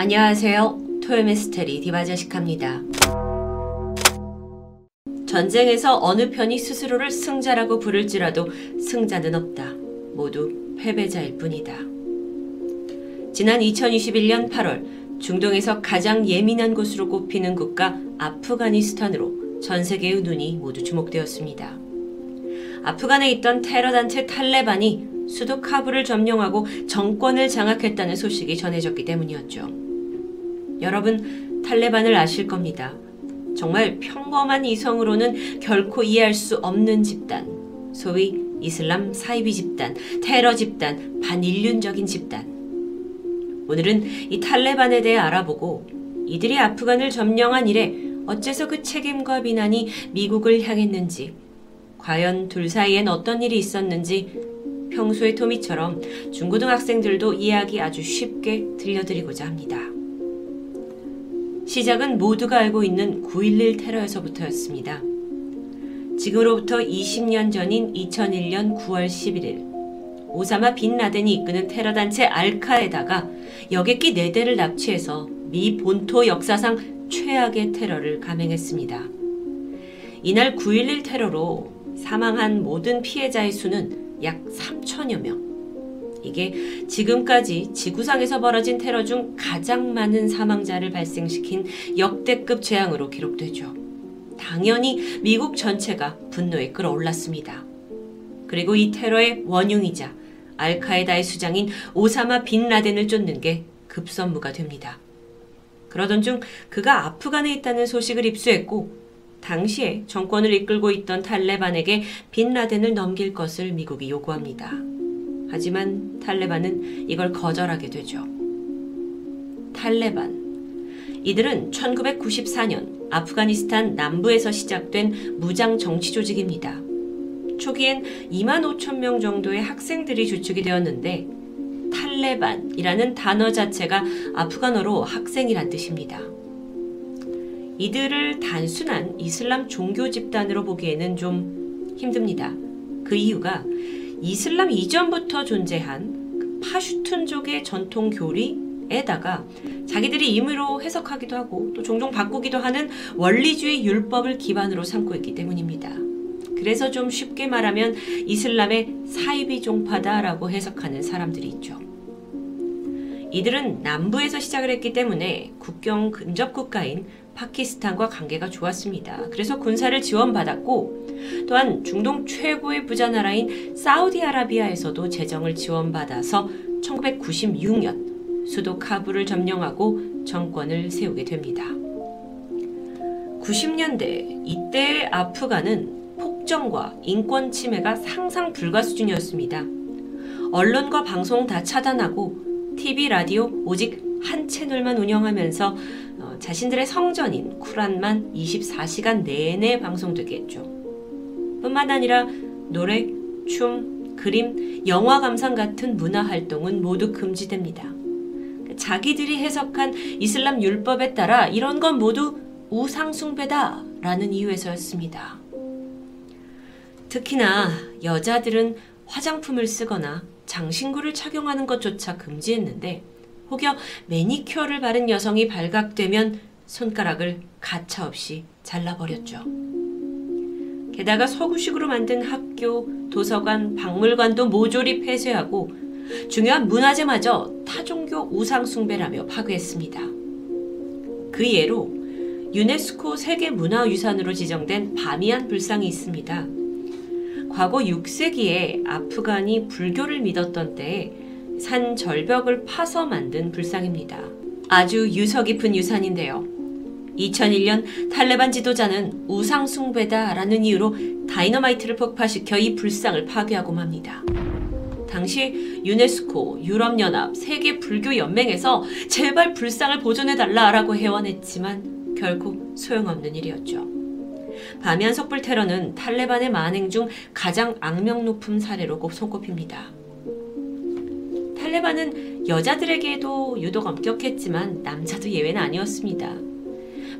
안녕하세요. 토요미스테리 디바자식합니다. 전쟁에서 어느 편이 스스로를 승자라고 부를지라도 승자는 없다. 모두 패배자일 뿐이다. 지난 2021년 8월 중동에서 가장 예민한 곳으로 꼽히는 국가 아프가니스탄으로 전 세계의 눈이 모두 주목되었습니다. 아프간에 있던 테러 단체 탈레반이 수도 카불을 점령하고 정권을 장악했다는 소식이 전해졌기 때문이었죠. 여러분, 탈레반을 아실 겁니다. 정말 평범한 이성으로는 결코 이해할 수 없는 집단, 소위 이슬람 사이비 집단, 테러 집단, 반인륜적인 집단. 오늘은 이 탈레반에 대해 알아보고 이들이 아프간을 점령한 이래 어째서 그 책임과 비난이 미국을 향했는지, 과연 둘 사이엔 어떤 일이 있었는지 평소의 토미처럼 중고등학생들도 이야기 아주 쉽게 들려드리고자 합니다. 시작은 모두가 알고 있는 9.11 테러에서부터였습니다. 지금으로부터 20년 전인 2001년 9월 11일, 오사마 빈 라덴이 이끄는 테러 단체 알카에다가 여객기 4대를 납치해서 미 본토 역사상 최악의 테러를 감행했습니다. 이날 9.11 테러로 사망한 모든 피해자의 수는 약 3천여 명. 이게 지금까지 지구상에서 벌어진 테러 중 가장 많은 사망자를 발생시킨 역대급 재앙으로 기록되죠. 당연히 미국 전체가 분노에 끌어올랐습니다. 그리고 이 테러의 원흉이자 알카에다의 수장인 오사마 빈 라덴을 쫓는 게 급선무가 됩니다. 그러던 중 그가 아프간에 있다는 소식을 입수했고 당시에 정권을 이끌고 있던 탈레반에게 빈 라덴을 넘길 것을 미국이 요구합니다. 하지만 탈레반은 이걸 거절하게 되죠. 탈레반. 이들은 1994년 아프가니스탄 남부에서 시작된 무장 정치 조직입니다. 초기엔 2만 5천 명 정도의 학생들이 주축이 되었는데 탈레반이라는 단어 자체가 아프간어로 학생이란 뜻입니다. 이들을 단순한 이슬람 종교 집단으로 보기에는 좀 힘듭니다. 그 이유가 이슬람 이전부터 존재한 그 파슈툰족의 전통 교리에다가 자기들이 임의로 해석하기도 하고 또 종종 바꾸기도 하는 원리주의 율법을 기반으로 삼고 있기 때문입니다. 그래서 좀 쉽게 말하면 이슬람의 사이비 종파다라고 해석하는 사람들이 있죠. 이들은 남부에서 시작을 했기 때문에 국경 근접 국가인 파키스탄과 관계가 좋았습니다. 그래서 군사를 지원받았고 또한 중동 최고의 부자 나라인 사우디아라비아에서도 재정을 지원받아서 1996년 수도 카불을 점령하고 정권을 세우게 됩니다. 90년대 이때의 아프간은 폭정과 인권 침해가 상상 불가 수준이었습니다. 언론과 방송 다 차단하고 TV, 라디오 오직 한 채널만 운영하면서 어, 자신들의 성전인 쿠란만 24시간 내내 방송되게 했죠. 뿐만 아니라 노래, 춤, 그림, 영화 감상 같은 문화 활동은 모두 금지됩니다. 자기들이 해석한 이슬람 율법에 따라 이런 건 모두 우상숭배다 라는 이유에서였습니다. 특히나 여자들은 화장품을 쓰거나 장신구를 착용하는 것조차 금지했는데 혹여 매니큐어를 바른 여성이 발각되면 손가락을 가차없이 잘라버렸죠. 게다가 서구식으로 만든 학교, 도서관, 박물관도 모조리 폐쇄하고 중요한 문화재마저 타종교 우상숭배라며 파괴했습니다. 그 예로 유네스코 세계문화유산으로 지정된 바미안 불상이 있습니다. 과거 6세기에 아프간이 불교를 믿었던 때에 산 절벽을 파서 만든 불상입니다. 아주 유서 깊은 유산인데요. 2001년 탈레반 지도자는 우상 숭배다라는 이유로 다이너마이트를 폭파시켜 이 불상을 파괴하고 맙니다. 당시 유네스코, 유럽연합, 세계 불교 연맹에서 제발 불상을 보존해달라라고 해원했지만 결국 소용없는 일이었죠. 바미안 속불 테러는 탈레반의 만행 중 가장 악명 높은 사례로 손꼽힙니다. 탈레반은 여자들에게도 유독 엄격했지만 남자도 예외는 아니었습니다.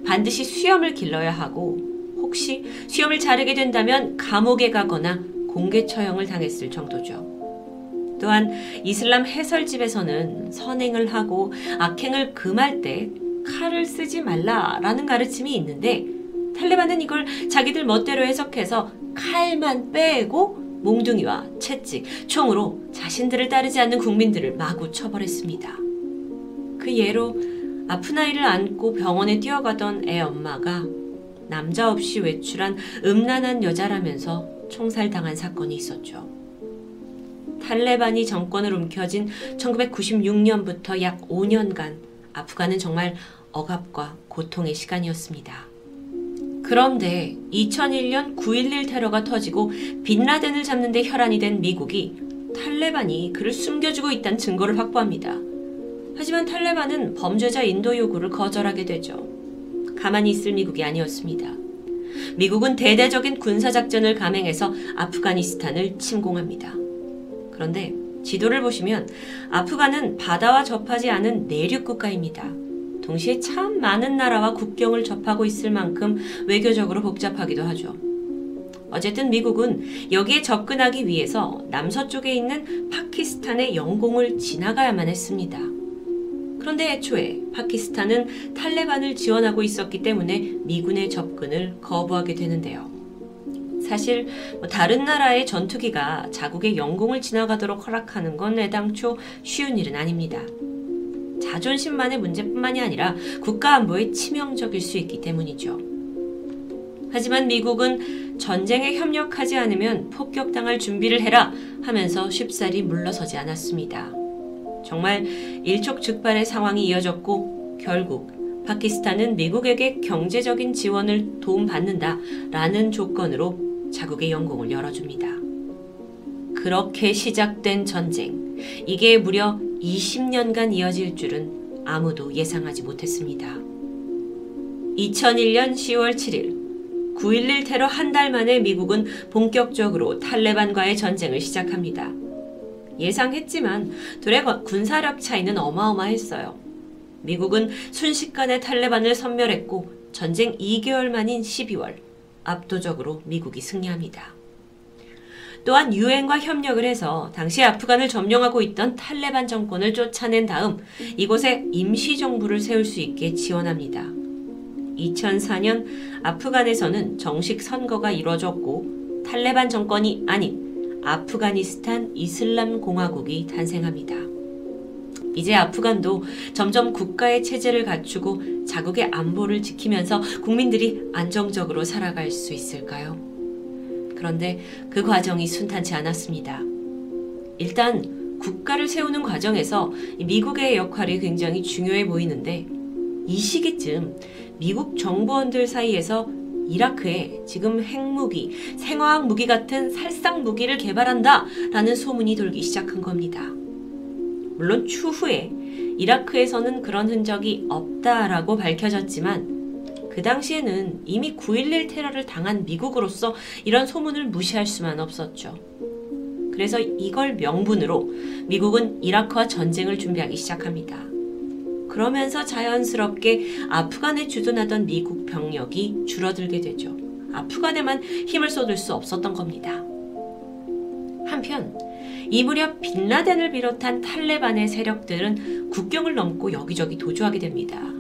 반드시 수염을 길러야 하고 혹시 수염을 자르게 된다면 감옥에 가거나 공개 처형을 당했을 정도죠. 또한 이슬람 해설집에서는 선행을 하고 악행을 금할 때 칼을 쓰지 말라라는 가르침이 있는데 탈레반은 이걸 자기들 멋대로 해석해서 칼만 빼고 몽둥이와 채찍, 총으로 자신들을 따르지 않는 국민들을 마구 처벌했습니다. 그 예로 아픈 아이를 안고 병원에 뛰어가던 애 엄마가 남자 없이 외출한 음란한 여자라면서 총살당한 사건이 있었죠. 탈레반이 정권을 움켜쥔 1996년부터 약 5년간 아프간은 정말 억압과 고통의 시간이었습니다. 그런데 2001년 9.11 테러가 터지고 빈라덴을 잡는 데 혈안이 된 미국이 탈레반이 그를 숨겨주고 있다는 증거를 확보합니다. 하지만 탈레반은 범죄자 인도 요구를 거절하게 되죠. 가만히 있을 미국이 아니었습니다. 미국은 대대적인 군사작전을 감행해서 아프가니스탄을 침공합니다. 그런데 지도를 보시면 아프간은 바다와 접하지 않은 내륙 국가입니다. 동시에 참 많은 나라와 국경을 접하고 있을 만큼 외교적으로 복잡하기도 하죠. 어쨌든 미국은 여기에 접근하기 위해서 남서쪽에 있는 파키스탄의 영공을 지나가야만 했습니다. 그런데 애초에 파키스탄은 탈레반을 지원하고 있었기 때문에 미군의 접근을 거부하게 되는데요. 사실 뭐 다른 나라의 전투기가 자국의 영공을 지나가도록 허락하는 건 애당초 쉬운 일은 아닙니다. 자존심만의 문제뿐만이 아니라 국가 안보에 치명적일 수 있기 때문이죠. 하지만 미국은 전쟁에 협력하지 않으면 폭격당할 준비를 해라 하면서 쉽사리 물러서지 않았습니다. 정말 일촉즉발의 상황이 이어졌고 결국 파키스탄은 미국에게 경제적인 지원을 도움받는다 라는 조건으로 자국의 영공을 열어줍니다. 그렇게 시작된 전쟁. 이게 무려 20년간 이어질 줄은 아무도 예상하지 못했습니다. 2001년 10월 7일 9.11 테러 한 달 만에 미국은 본격적으로 탈레반과의 전쟁을 시작합니다. 예상했지만 둘의 군사력 차이는 어마어마했어요. 미국은 순식간에 탈레반을 섬멸했고 전쟁 2개월 만인 12월 압도적으로 미국이 승리합니다. 또한 유엔과 협력을 해서 당시 아프간을 점령하고 있던 탈레반 정권을 쫓아낸 다음 이곳에 임시 정부를 세울 수 있게 지원합니다. 2004년 아프간에서는 정식 선거가 이뤄졌고 탈레반 정권이 아닌 아프가니스탄 이슬람 공화국이 탄생합니다. 이제 아프간도 점점 국가의 체제를 갖추고 자국의 안보를 지키면서 국민들이 안정적으로 살아갈 수 있을까요? 그런데 그 과정이 순탄치 않았습니다. 일단 국가를 세우는 과정에서 미국의 역할이 굉장히 중요해 보이는데 이 시기쯤 미국 정부원들 사이에서 이라크에 지금 핵무기, 생화학 무기 같은 살상 무기를 개발한다 라는 소문이 돌기 시작한 겁니다. 물론 추후에 이라크에서는 그런 흔적이 없다라고 밝혀졌지만 그 당시에는 이미 9.11 테러를 당한 미국으로서 이런 소문을 무시할 수만 없었죠. 그래서 이걸 명분으로 미국은 이라크와 전쟁을 준비하기 시작합니다. 그러면서 자연스럽게 아프간에 주둔하던 미국 병력이 줄어들게 되죠. 아프간에만 힘을 쏟을 수 없었던 겁니다. 한편 이 무렵 빈라덴을 비롯한 탈레반의 세력들은 국경을 넘고 여기저기 도주하게 됩니다.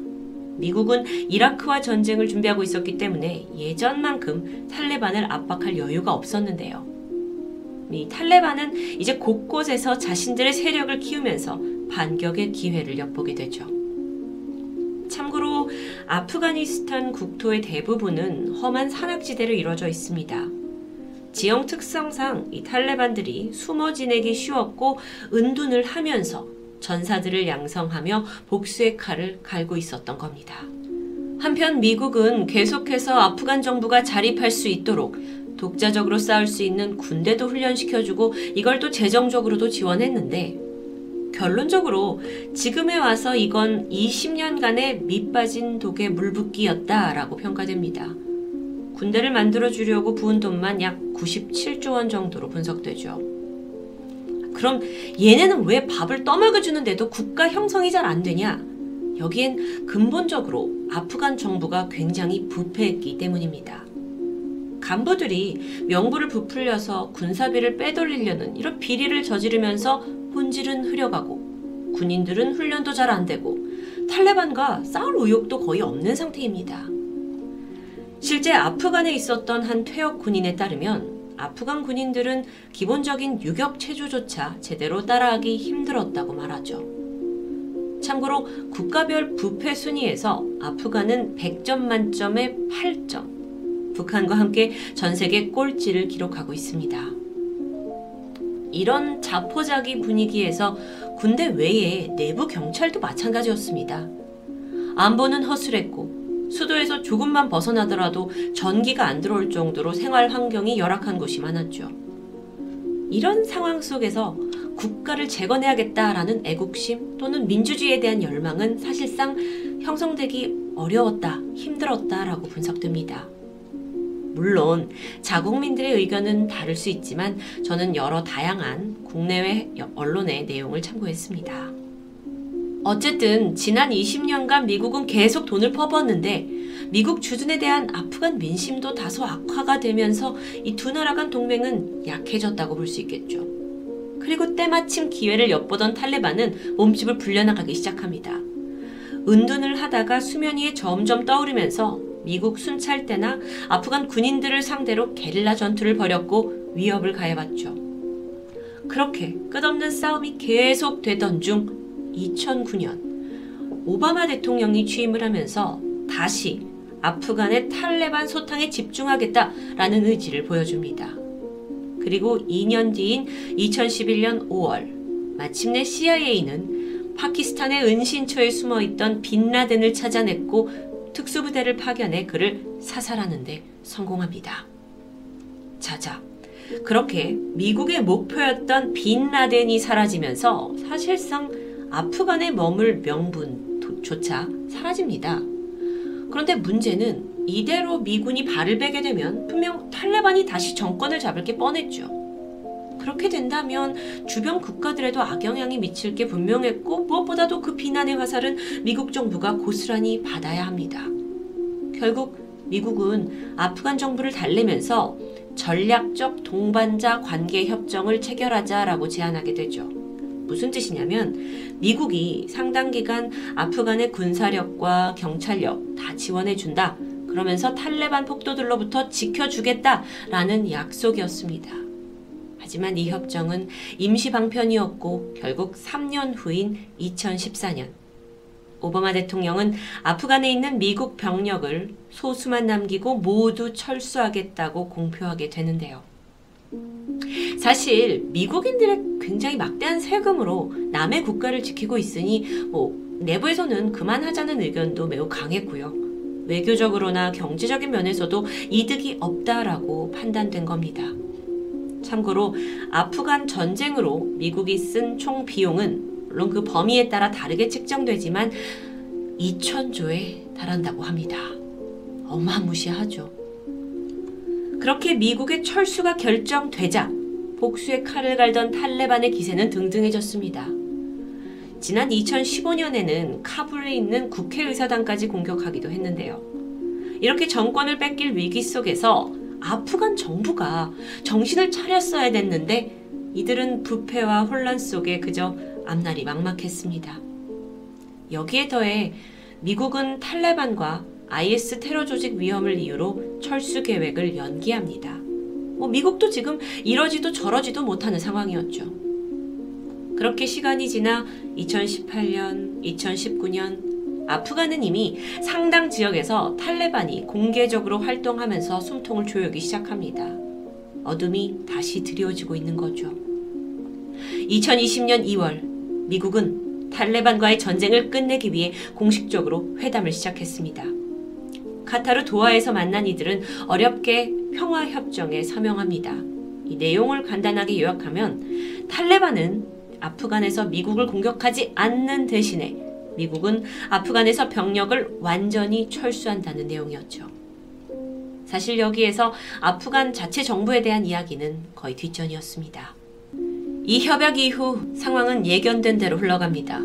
미국은 이라크와 전쟁을 준비하고 있었기 때문에 예전만큼 탈레반을 압박할 여유가 없었는데요. 이 탈레반은 이제 곳곳에서 자신들의 세력을 키우면서 반격의 기회를 엿보게 되죠. 참고로 아프가니스탄 국토의 대부분은 험한 산악지대로 이루어져 있습니다. 지형 특성상 이 탈레반들이 숨어 지내기 쉬웠고 은둔을 하면서 전사들을 양성하며 복수의 칼을 갈고 있었던 겁니다. 한편 미국은 계속해서 아프간 정부가 자립할 수 있도록 독자적으로 싸울 수 있는 군대도 훈련시켜주고 이걸 또 재정적으로도 지원했는데 결론적으로 지금에 와서 이건 20년간의 밑빠진 독의 물붓기였다라고 평가됩니다. 군대를 만들어 주려고 부은 돈만 약 97조 원 정도로 분석되죠. 그럼 얘네는 왜 밥을 떠먹여 주는데도 국가 형성이 잘 안 되냐? 여기엔 근본적으로 아프간 정부가 굉장히 부패했기 때문입니다. 간부들이 명부를 부풀려서 군사비를 빼돌리려는 이런 비리를 저지르면서 본질은 흐려가고 군인들은 훈련도 잘 안 되고 탈레반과 싸울 의욕도 거의 없는 상태입니다. 실제 아프간에 있었던 한 퇴역 군인에 따르면 아프간 군인들은 기본적인 유격 체조조차 제대로 따라하기 힘들었다고 말하죠. 참고로 국가별 부패 순위에서 아프간은 100점 만점에 8점, 북한과 함께 전 세계 꼴찌를 기록하고 있습니다. 이런 자포자기 분위기에서 군대 외에 내부 경찰도 마찬가지였습니다. 안보는 허술했고 수도에서 조금만 벗어나더라도 전기가 안 들어올 정도로 생활 환경이 열악한 곳이 많았죠. 이런 상황 속에서 국가를 재건해야겠다라는 애국심 또는 민주주의에 대한 열망은 사실상 형성되기 어려웠다, 힘들었다라고 분석됩니다. 물론 자국민들의 의견은 다를 수 있지만 저는 여러 다양한 국내외 언론의 내용을 참고했습니다. 어쨌든 지난 20년간 미국은 계속 돈을 퍼부었는데 미국 주둔에 대한 아프간 민심도 다소 악화가 되면서 이 두 나라 간 동맹은 약해졌다고 볼 수 있겠죠. 그리고 때마침 기회를 엿보던 탈레반은 몸집을 불려나가기 시작합니다. 은둔을 하다가 수면 위에 점점 떠오르면서 미국 순찰대나 아프간 군인들을 상대로 게릴라 전투를 벌였고 위협을 가해봤죠. 그렇게 끝없는 싸움이 계속되던 중 2009년 오바마 대통령이 취임을 하면서 다시 아프간의 탈레반 소탕에 집중하겠다라는 의지를 보여줍니다. 그리고 2년 뒤인 2011년 5월 마침내 CIA는 파키스탄의 은신처에 숨어 있던 빈라덴을 찾아냈고 특수부대를 파견해 그를 사살하는데 성공합니다. 자자. 그렇게 미국의 목표였던 빈라덴이 사라지면서 사실상 아프간에 머물 명분조차 사라집니다. 그런데 문제는 이대로 미군이 발을 베게 되면 분명 탈레반이 다시 정권을 잡을 게 뻔했죠. 그렇게 된다면 주변 국가들에도 악영향이 미칠 게 분명했고 무엇보다도 그 비난의 화살은 미국 정부가 고스란히 받아야 합니다. 결국 미국은 아프간 정부를 달래면서 전략적 동반자 관계 협정을 체결하자라고 제안하게 되죠. 무슨 뜻이냐면 미국이 상당 기간 아프간의 군사력과 경찰력 다 지원해 준다. 그러면서 탈레반 폭도들로부터 지켜주겠다라는 약속이었습니다. 하지만 이 협정은 임시 방편이었고 결국 3년 후인 2014년 오바마 대통령은 아프간에 있는 미국 병력을 소수만 남기고 모두 철수하겠다고 공표하게 되는데요. 사실 미국인들의 굉장히 막대한 세금으로 남의 국가를 지키고 있으니 뭐 내부에서는 그만하자는 의견도 매우 강했고요. 외교적으로나 경제적인 면에서도 이득이 없다라고 판단된 겁니다. 참고로 아프간 전쟁으로 미국이 쓴 총 비용은 물론 그 범위에 따라 다르게 책정되지만 2천조에 달한다고 합니다. 어마무시하죠. 그렇게 미국의 철수가 결정되자 복수의 칼을 갈던 탈레반의 기세는 등등해졌습니다. 지난 2015년에는 카불에 있는 국회의사당까지 공격하기도 했는데요. 이렇게 정권을 뺏길 위기 속에서 아프간 정부가 정신을 차렸어야 됐는데 이들은 부패와 혼란 속에 그저 앞날이 막막했습니다. 여기에 더해 미국은 탈레반과 IS 테러 조직 위험을 이유로 철수 계획을 연기합니다. 뭐 미국도 지금 이러지도 저러지도 못하는 상황이었죠. 그렇게 시간이 지나 2018년, 2019년 아프간은 이미 상당 지역에서 탈레반이 공개적으로 활동하면서 숨통을 조이기 시작합니다. 어둠이 다시 드리워지고 있는 거죠. 2020년 2월 미국은 탈레반과의 전쟁을 끝내기 위해 공식적으로 회담을 시작했습니다. 카타르 도하에서 만난 이들은 어렵게 평화협정에 서명합니다. 이 내용을 간단하게 요약하면 탈레반은 아프간에서 미국을 공격하지 않는 대신에 미국은 아프간에서 병력을 완전히 철수한다는 내용이었죠. 사실 여기에서 아프간 자체 정부에 대한 이야기는 거의 뒷전이었습니다. 이 협약 이후 상황은 예견된 대로 흘러갑니다.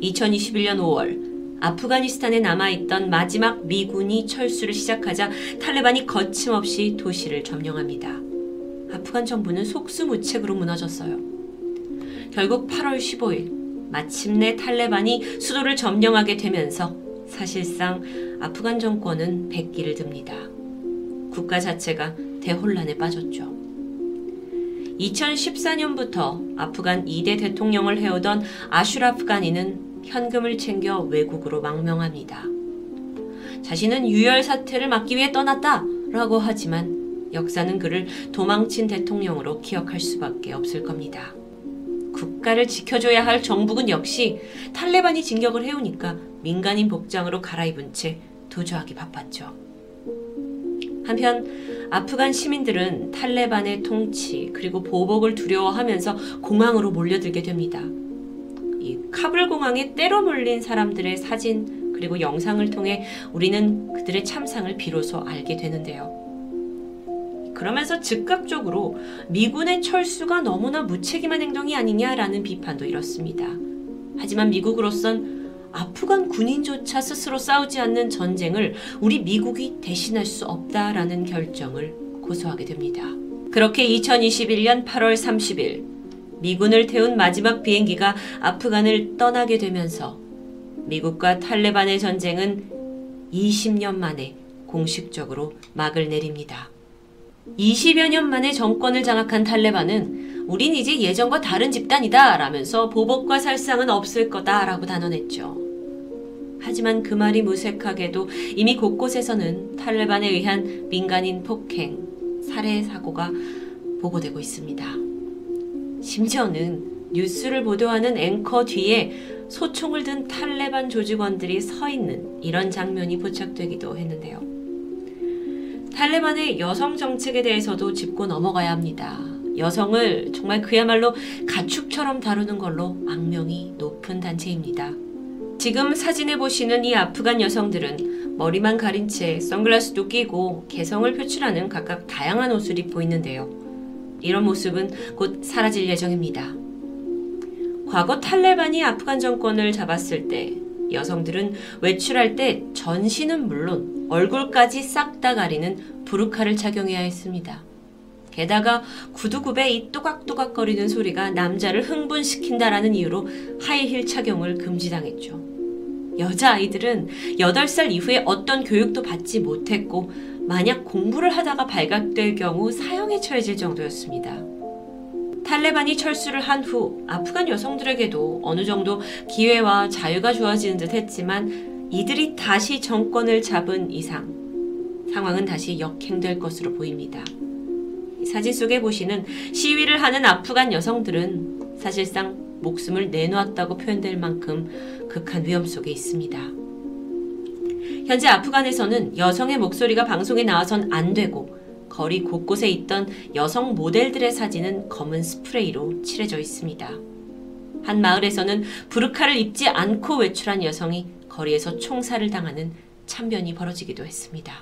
2021년 5월 아프가니스탄에 남아있던 마지막 미군이 철수를 시작하자 탈레반이 거침없이 도시를 점령합니다. 아프간 정부는 속수무책으로 무너졌어요. 결국 8월 15일 마침내 탈레반이 수도를 점령하게 되면서 사실상 아프간 정권은 백기를 듭니다. 국가 자체가 대혼란에 빠졌죠. 2014년부터 아프간 2대 대통령을 해오던 아슈라프 가니는 현금을 챙겨 외국으로 망명합니다. 자신은 유혈 사태를 막기 위해 떠났다 라고 하지만 역사는 그를 도망친 대통령으로 기억할 수밖에 없을 겁니다. 국가를 지켜줘야 할 정부군 역시 탈레반이 진격을 해오니까 민간인 복장으로 갈아입은 채 도주하기 바빴죠. 한편 아프간 시민들은 탈레반의 통치 그리고 보복을 두려워하면서 공항으로 몰려들게 됩니다. 이 카불 공항에 때로 몰린 사람들의 사진 그리고 영상을 통해 우리는 그들의 참상을 비로소 알게 되는데요. 그러면서 즉각적으로 미군의 철수가 너무나 무책임한 행동이 아니냐라는 비판도 일었습니다. 하지만 미국으로선 아프간 군인조차 스스로 싸우지 않는 전쟁을 우리 미국이 대신할 수 없다라는 결정을 고소하게 됩니다. 그렇게 2021년 8월 30일 미군을 태운 마지막 비행기가 아프간을 떠나게 되면서 미국과 탈레반의 전쟁은 20년 만에 공식적으로 막을 내립니다. 20여 년 만에 정권을 장악한 탈레반은 우린 이제 예전과 다른 집단이다 라면서 보복과 살상은 없을 거다 라고 단언했죠. 하지만 그 말이 무색하게도 이미 곳곳에서는 탈레반에 의한 민간인 폭행, 살해 사고가 보고되고 있습니다. 심지어는 뉴스를 보도하는 앵커 뒤에 소총을 든 탈레반 조직원들이 서 있는 이런 장면이 포착되기도 했는데요. 탈레반의 여성 정책에 대해서도 짚고 넘어가야 합니다. 여성을 정말 그야말로 가축처럼 다루는 걸로 악명이 높은 단체입니다. 지금 사진에 보시는 이 아프간 여성들은 머리만 가린 채 선글라스도 끼고 개성을 표출하는 각각 다양한 옷을 입고 있는데요. 이런 모습은 곧 사라질 예정입니다. 과거 탈레반이 아프간 정권을 잡았을 때 여성들은 외출할 때 전신은 물론 얼굴까지 싹 다 가리는 부르카를 착용해야 했습니다. 게다가 구두굽에 이 또각또각거리는 소리가 남자를 흥분시킨다라는 이유로 하이힐 착용을 금지당했죠. 여자아이들은 8살 이후에 어떤 교육도 받지 못했고 만약 공부를 하다가 발각될 경우 사형에 처해질 정도였습니다. 탈레반이 철수를 한 후 아프간 여성들에게도 어느 정도 기회와 자유가 주어지는 듯 했지만 이들이 다시 정권을 잡은 이상 상황은 다시 역행될 것으로 보입니다. 사진 속에 보시는 시위를 하는 아프간 여성들은 사실상 목숨을 내놓았다고 표현될 만큼 극한 위험 속에 있습니다. 현재 아프간에서는 여성의 목소리가 방송에 나와선 안 되고 거리 곳곳에 있던 여성 모델들의 사진은 검은 스프레이로 칠해져 있습니다. 한 마을에서는 부르카를 입지 않고 외출한 여성이 거리에서 총살을 당하는 참변이 벌어지기도 했습니다.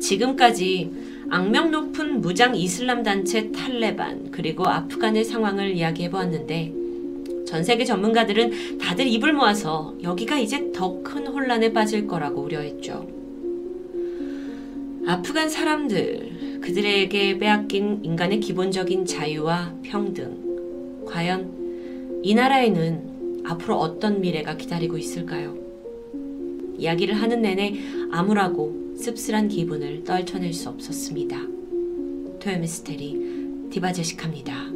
지금까지 악명 높은 무장 이슬람 단체 탈레반 그리고 아프간의 상황을 이야기해 보았는데 전 세계 전문가들은 다들 입을 모아서 여기가 이제 더 큰 혼란에 빠질 거라고 우려했죠. 아프간 사람들, 그들에게 빼앗긴 인간의 기본적인 자유와 평등. 과연 이 나라에는 앞으로 어떤 미래가 기다리고 있을까요? 이야기를 하는 내내 암울하고 씁쓸한 기분을 떨쳐낼 수 없었습니다. 토요미스테리 디바제식합니다.